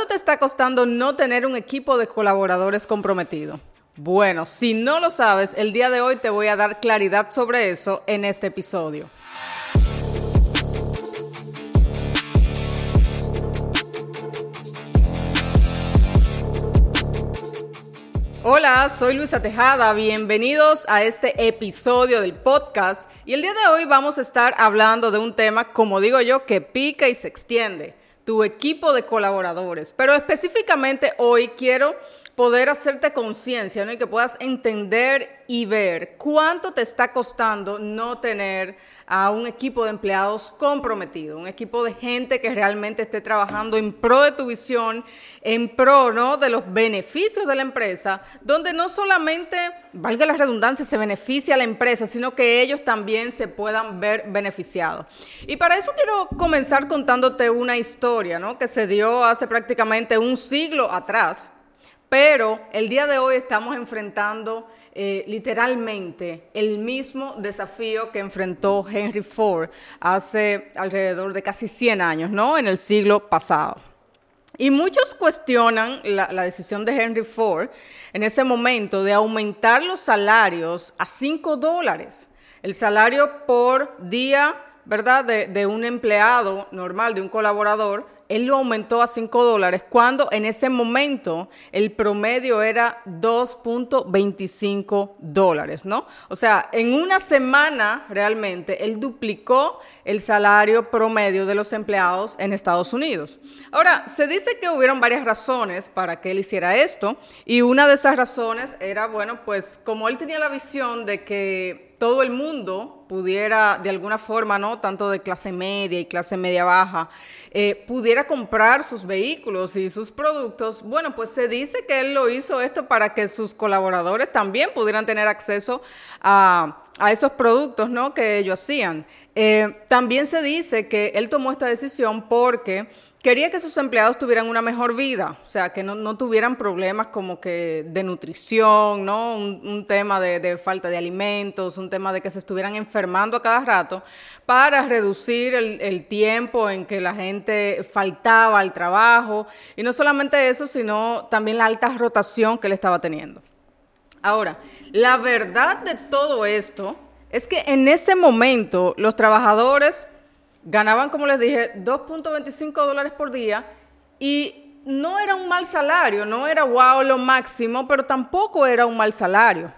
¿Cuánto te está costando no tener un equipo de colaboradores comprometido? Bueno, si no lo sabes, el día de hoy te voy a dar claridad sobre eso en este episodio. Hola, soy Luisa Tejada, bienvenidos a este episodio del podcast y el día de hoy vamos a estar hablando de un tema, como digo yo, que pica y se extiende tu equipo de colaboradores. Pero específicamente hoy quiero poder hacerte conciencia ¿no? y que puedas entender y ver cuánto te está costando no tener a un equipo de empleados comprometido, un equipo de gente que realmente esté trabajando en pro de tu visión, en pro ¿no? de los beneficios de la empresa, donde no solamente, valga la redundancia, se beneficia a la empresa, sino que ellos también se puedan ver beneficiados. Y para eso quiero comenzar contándote una historia ¿no? que se dio hace prácticamente un siglo atrás pero el día de hoy estamos enfrentando eh, literalmente el mismo desafío que enfrentó Henry Ford hace alrededor de casi 100 años, ¿no? En el siglo pasado. Y muchos cuestionan la, decisión de Henry Ford en ese momento de aumentar los salarios a 5 dólares. El salario por día, ¿verdad? De un empleado normal, de un colaborador, él lo aumentó a 5 dólares cuando en ese momento el promedio era 2.25 dólares, ¿no? O sea, en una semana realmente él duplicó el salario promedio de los empleados en Estados Unidos. Ahora, se dice que hubieron varias razones para que él hiciera esto y una de esas razones era, bueno, pues como él tenía la visión de que todo el mundo pudiera, de alguna forma, ¿no? Tanto de clase media y clase media baja, eh, pudiera comprar sus vehículos y sus productos. Bueno, pues se dice que él lo hizo esto para que sus colaboradores también pudieran tener acceso a, a esos productos, ¿no? Que ellos hacían. Eh, también se dice que él tomó esta decisión porque quería que sus empleados tuvieran una mejor vida, o sea, que no, tuvieran problemas como que de nutrición, ¿no? Un, tema de, falta de alimentos, un tema de que se estuvieran enfermando a cada rato, para reducir el, el tiempo en que la gente faltaba al trabajo. Y no solamente eso, sino también la alta rotación que él estaba teniendo. Ahora, la verdad de todo esto es que en ese momento los trabajadores ganaban, como les dije, 2.25 dólares por día y no era un mal salario, no era wow lo máximo, pero tampoco era un mal salario.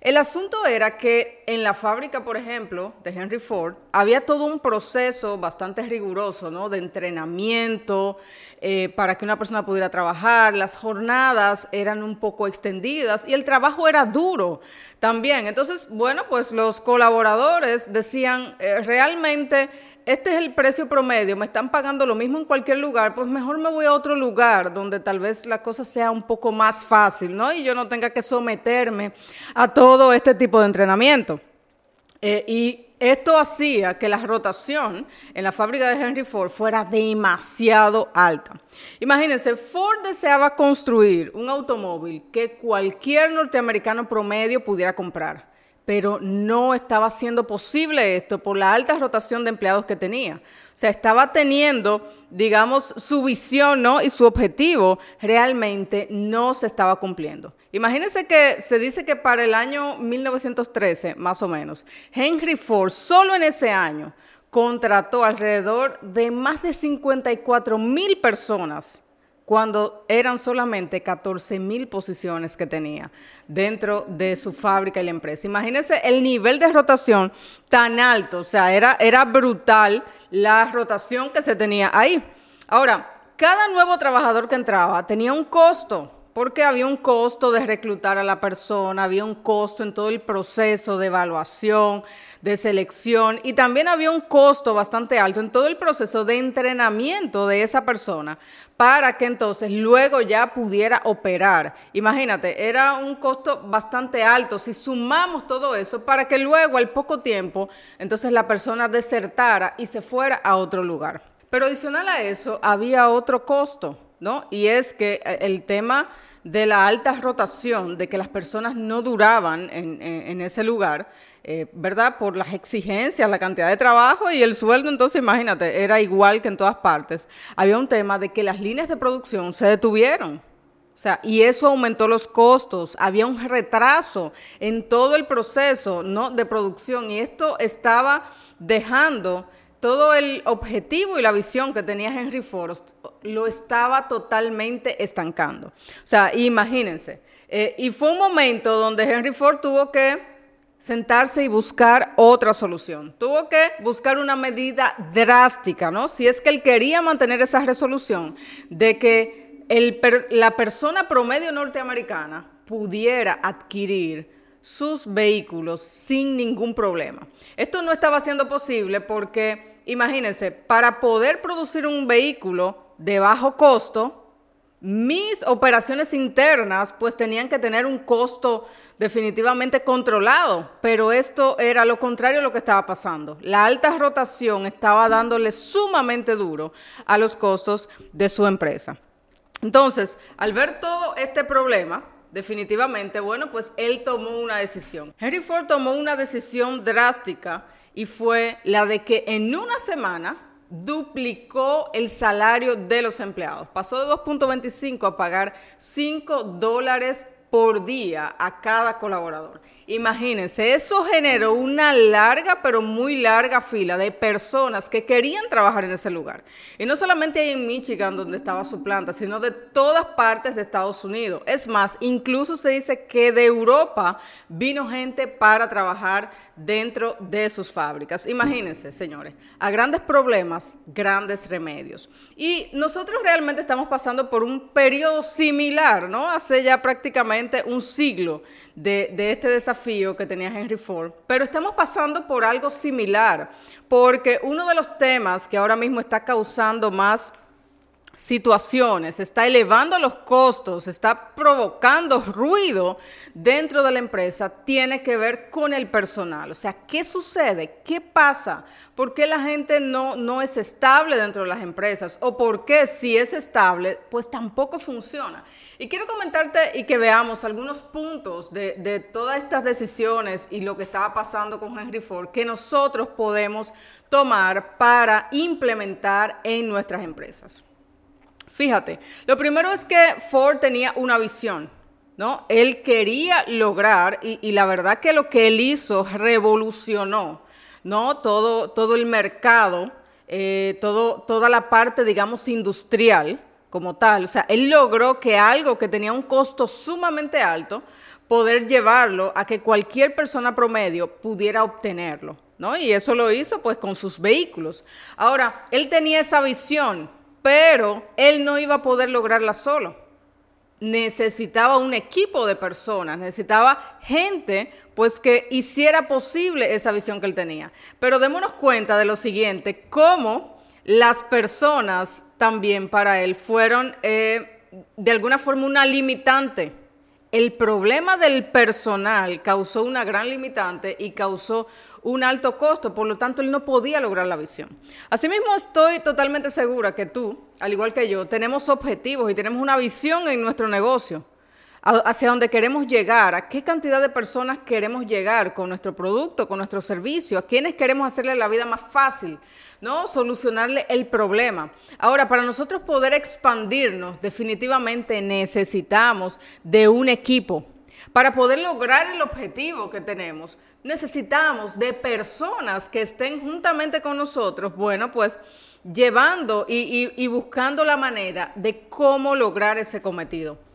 El asunto era que en la fábrica, por ejemplo, de Henry Ford, había todo un proceso bastante riguroso, ¿no? De entrenamiento eh, para que una persona pudiera trabajar. Las jornadas eran un poco extendidas y el trabajo era duro también. Entonces, bueno, pues los colaboradores decían, eh, realmente este es el precio promedio, me están pagando lo mismo en cualquier lugar, pues mejor me voy a otro lugar donde tal vez la cosa sea un poco más fácil, ¿no? Y yo no tenga que someterme a todo este tipo de entrenamiento. Eh, y esto hacía que la rotación en la fábrica de Henry Ford fuera demasiado alta. Imagínense, Ford deseaba construir un automóvil que cualquier norteamericano promedio pudiera comprar pero no estaba siendo posible esto por la alta rotación de empleados que tenía. O sea, estaba teniendo, digamos, su visión ¿no? y su objetivo realmente no se estaba cumpliendo. Imagínense que se dice que para el año 1913, más o menos, Henry Ford solo en ese año contrató alrededor de más de 54 mil personas cuando eran solamente 14 mil posiciones que tenía dentro de su fábrica y la empresa. Imagínense el nivel de rotación tan alto, o sea, era, era brutal la rotación que se tenía ahí. Ahora, cada nuevo trabajador que entraba tenía un costo porque había un costo de reclutar a la persona, había un costo en todo el proceso de evaluación, de selección y también había un costo bastante alto en todo el proceso de entrenamiento de esa persona para que entonces luego ya pudiera operar. Imagínate, era un costo bastante alto si sumamos todo eso para que luego al poco tiempo entonces la persona desertara y se fuera a otro lugar. Pero adicional a eso había otro costo ¿no? Y es que eh, el tema de la alta rotación, de que las personas no duraban en, ese lugar, eh, ¿verdad? Por las exigencias, la cantidad de trabajo y el sueldo, entonces imagínate, era igual que en todas partes. Había un tema de que las líneas de producción se detuvieron. O sea, y eso aumentó los costos, había un retraso en todo el proceso ¿no? de producción y esto estaba dejando todo el objetivo y la visión que tenía Henry Ford, lo estaba totalmente estancando. O sea, imagínense. Eh, y fue un momento donde Henry Ford tuvo que sentarse y buscar otra solución. Tuvo que buscar una medida drástica, ¿no? Si es que él quería mantener esa resolución de que la persona promedio norteamericana pudiera adquirir sus vehículos sin ningún problema. Esto no estaba siendo posible porque, imagínense, para poder producir un vehículo de bajo costo, mis operaciones internas pues tenían que tener un costo definitivamente controlado, pero esto era lo contrario a lo que estaba pasando. La alta rotación estaba dándole sumamente duro a los costos de su empresa. Entonces, al ver todo este problema, definitivamente, bueno, pues él tomó una decisión. Henry Ford tomó una decisión drástica y fue la de que en una semana duplicó el salario de los empleados. Pasó de 2.25 a pagar 5 dólares por día a cada colaborador. Imagínense, eso generó una larga, pero muy larga fila de personas que querían trabajar en ese lugar. Y no solamente en Michigan, donde estaba su planta, sino de todas partes de Estados Unidos. Es más, incluso se dice que de Europa vino gente para trabajar dentro de sus fábricas. Imagínense, señores, a grandes problemas, grandes remedios. Y nosotros realmente estamos pasando por un periodo similar, ¿no? Hace ya prácticamente un siglo de este desafío que tenía Henry Ford, pero estamos pasando por algo similar, porque uno de los temas que ahora mismo está causando más situaciones, está elevando los costos, está provocando ruido dentro de la empresa, tiene que ver con el personal. O sea, ¿qué sucede? ¿Qué pasa? ¿Por qué la gente no, no es estable dentro de las empresas? ¿O por qué si es estable, pues tampoco funciona? Y quiero comentarte y que veamos algunos puntos de, de todas estas decisiones y lo que estaba pasando con Henry Ford que nosotros podemos tomar para implementar en nuestras empresas. Fíjate, lo primero es que Ford tenía una visión, ¿no? Él quería lograr, y, la verdad que lo que él hizo revolucionó, ¿no? Todo, todo el mercado, eh, todo, toda la parte, digamos, industrial como tal. O sea, él logró que algo que tenía un costo sumamente alto, poder llevarlo a que cualquier persona promedio pudiera obtenerlo, ¿no? Y eso lo hizo pues con sus vehículos. Ahora, él tenía esa visión pero él no iba a poder lograrla solo. Necesitaba un equipo de personas, necesitaba gente pues que hiciera posible esa visión que él tenía. Pero démonos cuenta de lo siguiente, cómo las personas también para él fueron eh, de alguna forma una limitante el problema del personal causó una gran limitante y causó un alto costo, por lo tanto él no podía lograr la visión. Asimismo, estoy totalmente segura que tú, al igual que yo, tenemos objetivos y tenemos una visión en nuestro negocio hacia dónde queremos llegar, a qué cantidad de personas queremos llegar con nuestro producto, con nuestro servicio, a quiénes queremos hacerle la vida más fácil, ¿no? Solucionarle el problema. Ahora, para nosotros poder expandirnos, definitivamente necesitamos de un equipo. Para poder lograr el objetivo que tenemos, necesitamos de personas que estén juntamente con nosotros, bueno, pues llevando y buscando la manera de cómo lograr ese cometido.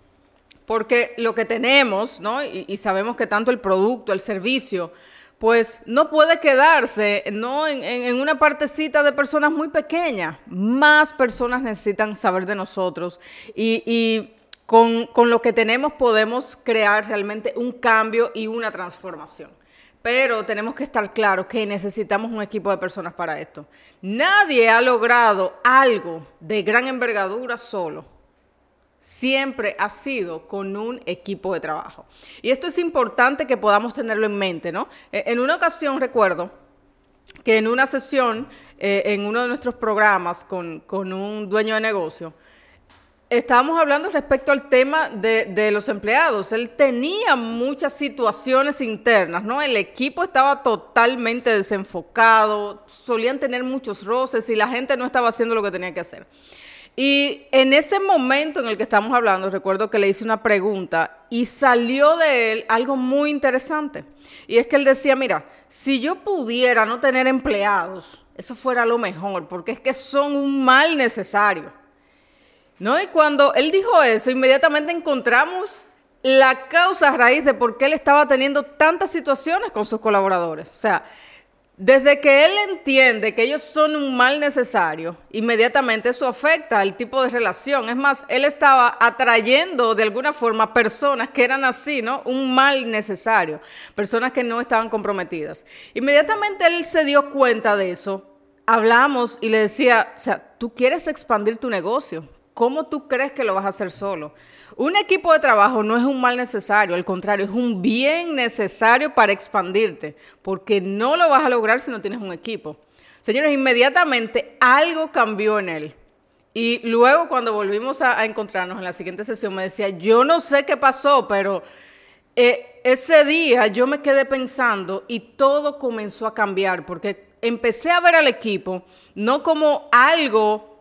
Porque lo que tenemos, ¿no? Y, sabemos que tanto el producto, el servicio, pues no puede quedarse ¿no? En, una partecita de personas muy pequeñas. Más personas necesitan saber de nosotros y, con, lo que tenemos podemos crear realmente un cambio y una transformación. Pero tenemos que estar claros que necesitamos un equipo de personas para esto. Nadie ha logrado algo de gran envergadura solo siempre ha sido con un equipo de trabajo. Y esto es importante que podamos tenerlo en mente, ¿no? E, en una ocasión recuerdo que en una sesión, eh, en uno de nuestros programas con, un dueño de negocio, estábamos hablando respecto al tema de, de, los empleados. Él tenía muchas situaciones internas, ¿no? El equipo estaba totalmente desenfocado, solían tener muchos roces y la gente no estaba haciendo lo que tenía que hacer. Y en ese momento en el que estamos hablando, recuerdo que le hice una pregunta y salió de él algo muy interesante. Y es que él decía, mira, si yo pudiera no tener empleados, eso fuera lo mejor, porque es que son un mal necesario. ¿No? Y cuando él dijo eso, inmediatamente encontramos la causa raíz de por qué él estaba teniendo tantas situaciones con sus colaboradores. O sea, desde que él entiende que ellos son un mal necesario, inmediatamente eso afecta al tipo de relación. Es más, él estaba atrayendo de alguna forma personas que eran así, ¿no? Un mal necesario, personas que no estaban comprometidas. Inmediatamente él se dio cuenta de eso. Hablamos y le decía, o sea, tú quieres expandir tu negocio, ¿Cómo tú crees que lo vas a hacer solo? Un equipo de trabajo no es un mal necesario, al contrario, es un bien necesario para expandirte, porque no lo vas a lograr si no tienes un equipo. Señores, inmediatamente algo cambió en él. Y luego cuando volvimos a, encontrarnos en la siguiente sesión, me decía, yo no sé qué pasó, pero eh, ese día yo me quedé pensando y todo comenzó a cambiar, porque empecé a ver al equipo no como algo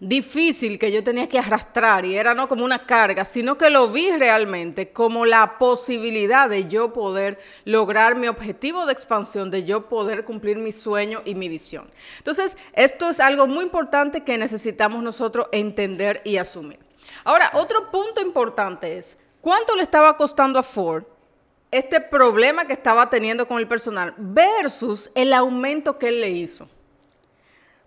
difícil que yo tenía que arrastrar y era no como una carga, sino que lo vi realmente como la posibilidad de yo poder lograr mi objetivo de expansión, de yo poder cumplir mi sueño y mi visión. Entonces, esto es algo muy importante que necesitamos nosotros entender y asumir. Ahora, otro punto importante es, ¿cuánto le estaba costando a Ford este problema que estaba teniendo con el personal versus el aumento que él le hizo?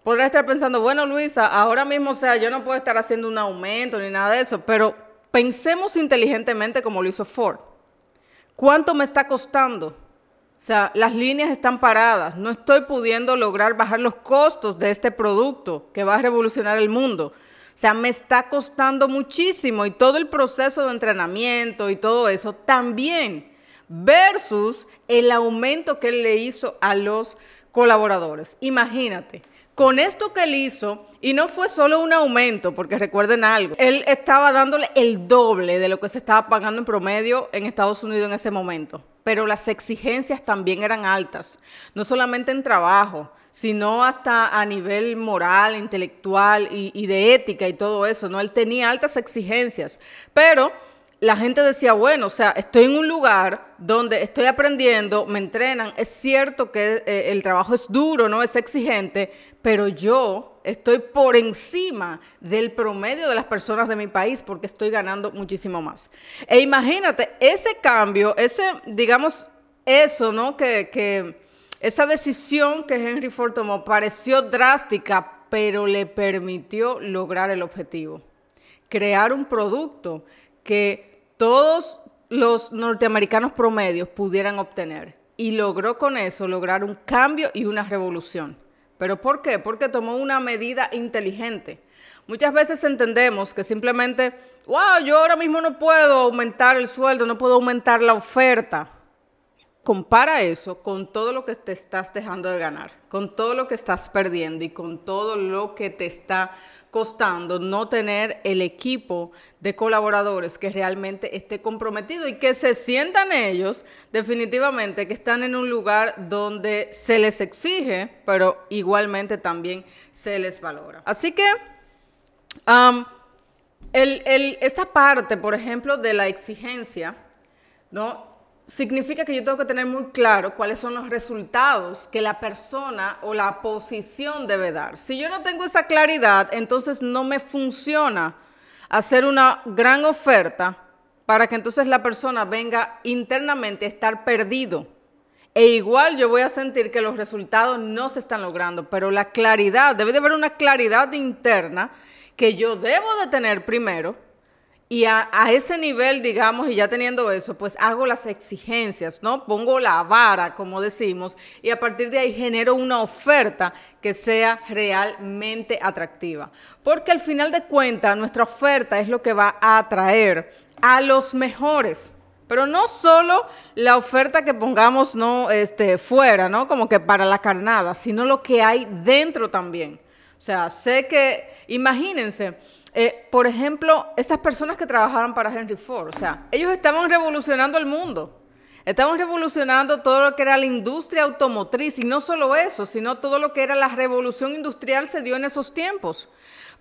Podrá estar pensando, bueno, Luisa, ahora mismo, o sea, yo no puedo estar haciendo un aumento ni nada de eso, pero pensemos inteligentemente como lo hizo Ford. ¿Cuánto me está costando? O sea, las líneas están paradas, no estoy pudiendo lograr bajar los costos de este producto que va a revolucionar el mundo. O sea, me está costando muchísimo y todo el proceso de entrenamiento y todo eso también, versus el aumento que él le hizo a los colaboradores. Imagínate, con esto que él hizo, y no fue solo un aumento, porque recuerden algo, él estaba dándole el doble de lo que se estaba pagando en promedio en Estados Unidos en ese momento. Pero las exigencias también eran altas, no solamente en trabajo, sino hasta a nivel moral, intelectual y, de ética y todo eso, ¿no? Él tenía altas exigencias, pero la gente decía, bueno, o sea, estoy en un lugar donde estoy aprendiendo, me entrenan, es cierto que eh, el trabajo es duro, ¿no? Es exigente, pero yo estoy por encima del promedio de las personas de mi país porque estoy ganando muchísimo más. E imagínate, ese cambio, ese, digamos, eso, ¿no? Que, que esa decisión que Henry Ford tomó pareció drástica, pero le permitió lograr el objetivo. Crear un producto que todos los norteamericanos promedios pudieran obtener. Y logró con eso lograr un cambio y una revolución. ¿Pero por qué? Porque tomó una medida inteligente. Muchas veces entendemos que simplemente, wow, yo ahora mismo no puedo aumentar el sueldo, no puedo aumentar la oferta. Compara eso con todo lo que te estás dejando de ganar, con todo lo que estás perdiendo y con todo lo que te está costando no tener el equipo de colaboradores que realmente esté comprometido y que se sientan ellos definitivamente que están en un lugar donde se les exige, pero igualmente también se les valora. Así que esta parte, por ejemplo, de la exigencia, ¿no? Significa que yo tengo que tener muy claro cuáles son los resultados que la persona o la posición debe dar. Si yo no tengo esa claridad, entonces no me funciona hacer una gran oferta para que entonces la persona venga internamente a estar perdido. E igual yo voy a sentir que los resultados no se están logrando, pero la claridad, debe de haber una claridad interna que yo debo de tener primero y a, ese nivel, digamos, y ya teniendo eso, pues hago las exigencias, ¿no? Pongo la vara, como decimos, y a partir de ahí genero una oferta que sea realmente atractiva. Porque al final de cuentas, nuestra oferta es lo que va a atraer a los mejores. Pero no solo la oferta que pongamos no este, fuera, ¿no? Como que para la carnada, sino lo que hay dentro también. O sea, sé que, imagínense, Eh, por ejemplo, esas personas que trabajaban para Henry Ford, o sea, ellos estaban revolucionando el mundo. Estaban revolucionando todo lo que era la industria automotriz y no solo eso, sino todo lo que era la revolución industrial se dio en esos tiempos,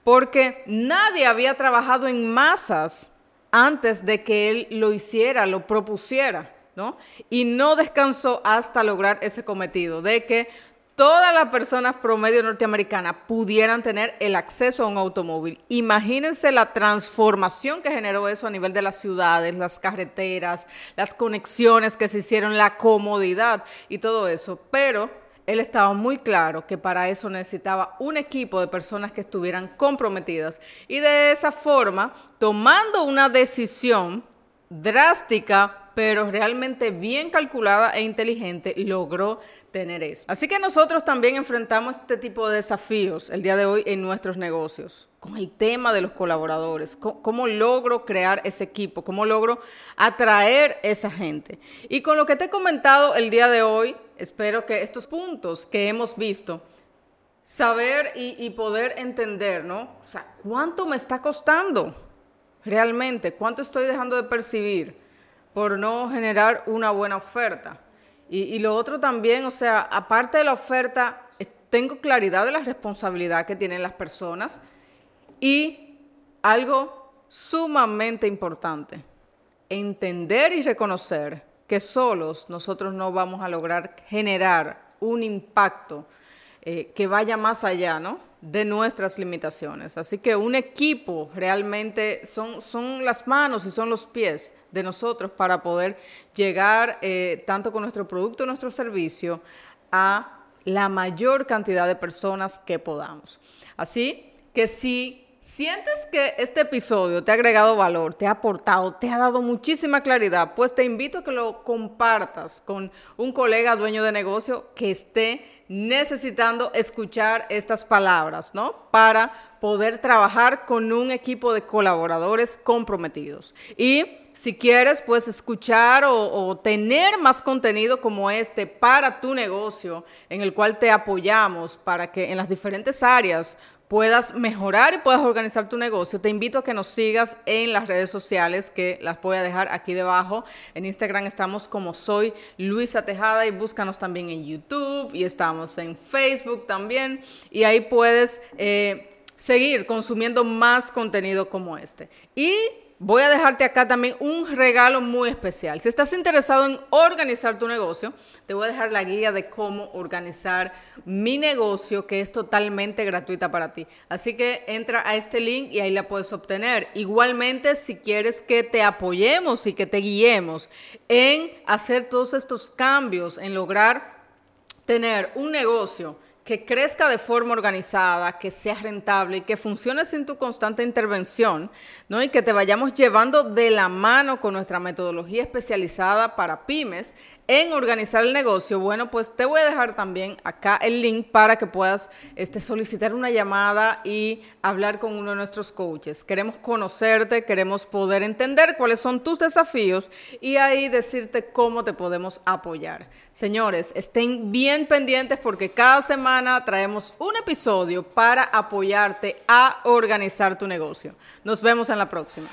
porque nadie había trabajado en masas antes de que él lo hiciera, lo propusiera, ¿no? Y no descansó hasta lograr ese cometido de que todas las personas promedio norteamericanas pudieran tener el acceso a un automóvil. Imagínense la transformación que generó eso a nivel de las ciudades, las carreteras, las conexiones que se hicieron, la comodidad y todo eso. Pero él estaba muy claro que para eso necesitaba un equipo de personas que estuvieran comprometidas. Y de esa forma, tomando una decisión drástica, pero realmente bien calculada e inteligente, logró tener eso. Así que nosotros también enfrentamos este tipo de desafíos el día de hoy en nuestros negocios, con el tema de los colaboradores, cómo, logro crear ese equipo, cómo logro atraer esa gente. Y con lo que te he comentado el día de hoy, espero que estos puntos que hemos visto, saber y, poder entender, ¿no? O sea, ¿cuánto me está costando realmente? ¿Cuánto estoy dejando de percibir? Por no generar una buena oferta. Y, lo otro también, o sea, aparte de la oferta, tengo claridad de la responsabilidad que tienen las personas y algo sumamente importante, entender y reconocer que solos nosotros no vamos a lograr generar un impacto eh, que vaya más allá, ¿no? De nuestras limitaciones. Así que un equipo realmente son, son las manos y son los pies de nosotros para poder llegar eh, tanto con nuestro producto nuestro servicio a la mayor cantidad de personas que podamos. Así que si sientes que este episodio te ha agregado valor, te ha aportado, te ha dado muchísima claridad, pues te invito a que lo compartas con un colega dueño de negocio que esté necesitando escuchar estas palabras, ¿no? Para poder trabajar con un equipo de colaboradores comprometidos. Y si quieres, pues escuchar o, tener más contenido como este para tu negocio, en el cual te apoyamos para que en las diferentes áreas puedas mejorar y puedas organizar tu negocio, te invito a que nos sigas en las redes sociales que las voy a dejar aquí debajo. En Instagram estamos como soy Luisa Tejada y búscanos también en YouTube y estamos en Facebook también y ahí puedes eh, seguir consumiendo más contenido como este. Y voy a dejarte acá también un regalo muy especial. Si estás interesado en organizar tu negocio, te voy a dejar la guía de cómo organizar mi negocio, que es totalmente gratuita para ti. Así que entra a este link y ahí la puedes obtener. Igualmente, si quieres que te apoyemos y que te guiemos en hacer todos estos cambios, en lograr tener un negocio, que crezca de forma organizada, que sea rentable y que funcione sin tu constante intervención, ¿no? Y que te vayamos llevando de la mano con nuestra metodología especializada para pymes en organizar el negocio, bueno, pues te voy a dejar también acá el link para que puedas este, solicitar una llamada y hablar con uno de nuestros coaches. Queremos conocerte, queremos poder entender cuáles son tus desafíos y ahí decirte cómo te podemos apoyar. Señores, estén bien pendientes porque cada semana traemos un episodio para apoyarte a organizar tu negocio. Nos vemos en la próxima.